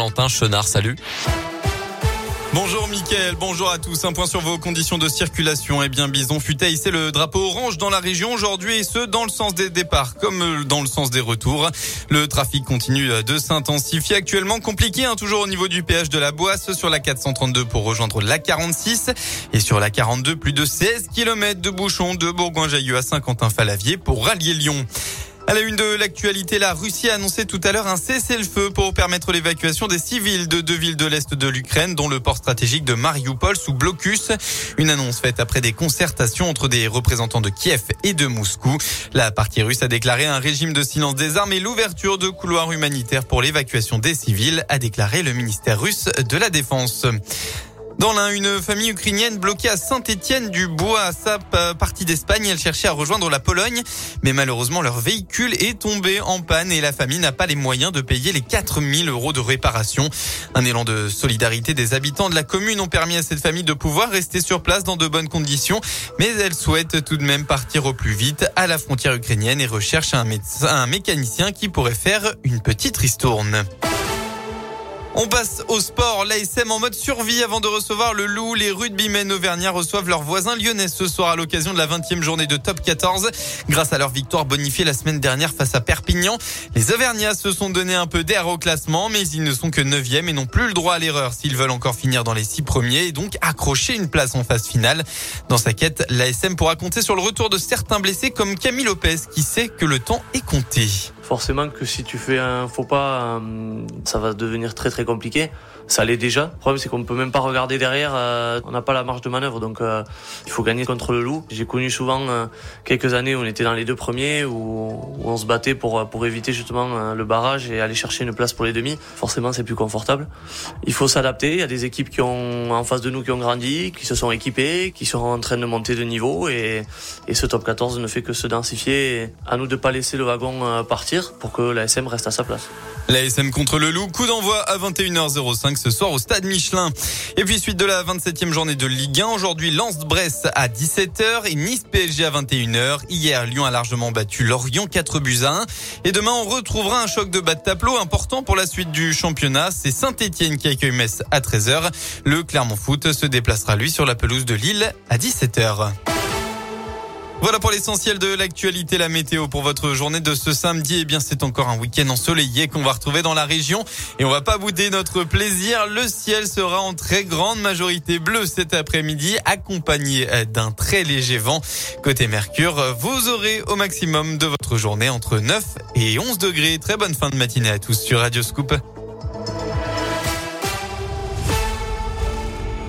Valentin Chenard. Salut. Bonjour Mickaël, bonjour à tous. Un point sur vos conditions de circulation. Eh bien, Bison fut c'est le drapeau orange dans la région aujourd'hui et ce, dans le sens des départs comme dans le sens des retours. Le trafic continue de s'intensifier actuellement. Compliqué, hein, toujours au niveau du péage de la Boisse sur la 432 pour rejoindre la 46 et sur la 42, plus de 16 km de bouchons de Bourgoin-Jallieu à Saint-Quentin-Falavier pour rallier Lyon. À la une de l'actualité, la Russie a annoncé tout à l'heure un cessez-le-feu pour permettre l'évacuation des civils de deux villes de l'Est de l'Ukraine, dont le port stratégique de Mariupol sous blocus. Une annonce faite après des concertations entre des représentants de Kiev et de Moscou. La partie russe a déclaré un régime de silence des armes et l'ouverture de couloirs humanitaires pour l'évacuation des civils, a déclaré le ministère russe de la Défense. Dans l'un, une famille ukrainienne bloquée à Saint-Étienne-du-Bois, à sa partie d'Espagne. Elle cherchait à rejoindre la Pologne, mais malheureusement leur véhicule est tombé en panne et la famille n'a pas les moyens de payer les 4000 euros de réparation. Un élan de solidarité des habitants de la commune ont permis à cette famille de pouvoir rester sur place dans de bonnes conditions, mais elle souhaite tout de même partir au plus vite à la frontière ukrainienne et recherche un médecin, un mécanicien qui pourrait faire une petite ristourne. On passe au sport. L'ASM en mode survie avant de recevoir le loup. Les rugbymen auvergnats reçoivent leurs voisins lyonnais ce soir à l'occasion de la 20e journée de top 14. Grâce à leur victoire bonifiée la semaine dernière face à Perpignan, les auvergnats se sont donné un peu d'air au classement, mais ils ne sont que 9e et n'ont plus le droit à l'erreur s'ils veulent encore finir dans les 6 premiers et donc accrocher une place en phase finale. Dans sa quête, l'ASM pourra compter sur le retour de certains blessés comme Camille Lopez qui sait que le temps est compté forcément que si tu fais un faux pas, euh, ça va devenir très très compliqué. Ça l'est déjà. Le problème c'est qu'on ne peut même pas regarder derrière. Euh, on n'a pas la marge de manœuvre, donc euh, il faut gagner contre le loup. J'ai connu souvent quelques années où on était dans les deux premiers, où, on se battait pour éviter justement le barrage et aller chercher une place pour les demi. Forcément c'est plus confortable. Il faut s'adapter. Il y a des équipes qui ont en face de nous qui ont grandi, qui se sont équipées, qui sont en train de monter de niveau et, ce top 14 ne fait que se densifier. À nous de pas laisser le wagon partir pour que la SM reste à sa place. La SM contre le Loup, coup d'envoi à 21h05 ce soir au stade Michelin. Et puis suite de la 27e journée de Ligue 1, aujourd'hui Lens-Brest à 17h et Nice-PSG à 21h. Hier, Lyon a largement battu Lorient 4 buts à 1. Et demain, on retrouvera un choc de bas de tableau important pour la suite du championnat. C'est Saint-Etienne qui accueille Metz à 13h. Le Clermont Foot se déplacera lui sur la pelouse de Lille à 17h. Voilà pour l'essentiel de l'actualité, la météo pour votre journée de ce samedi. Eh bien, c'est encore un week-end ensoleillé qu'on va retrouver dans la région et on va pas bouder notre plaisir. Le ciel sera en très grande majorité bleu cet après-midi, accompagné d'un très léger vent. Côté Mercure, vous aurez au maximum de votre journée entre 9 et 11 degrés. Très bonne fin de matinée à tous sur Radio Scoop.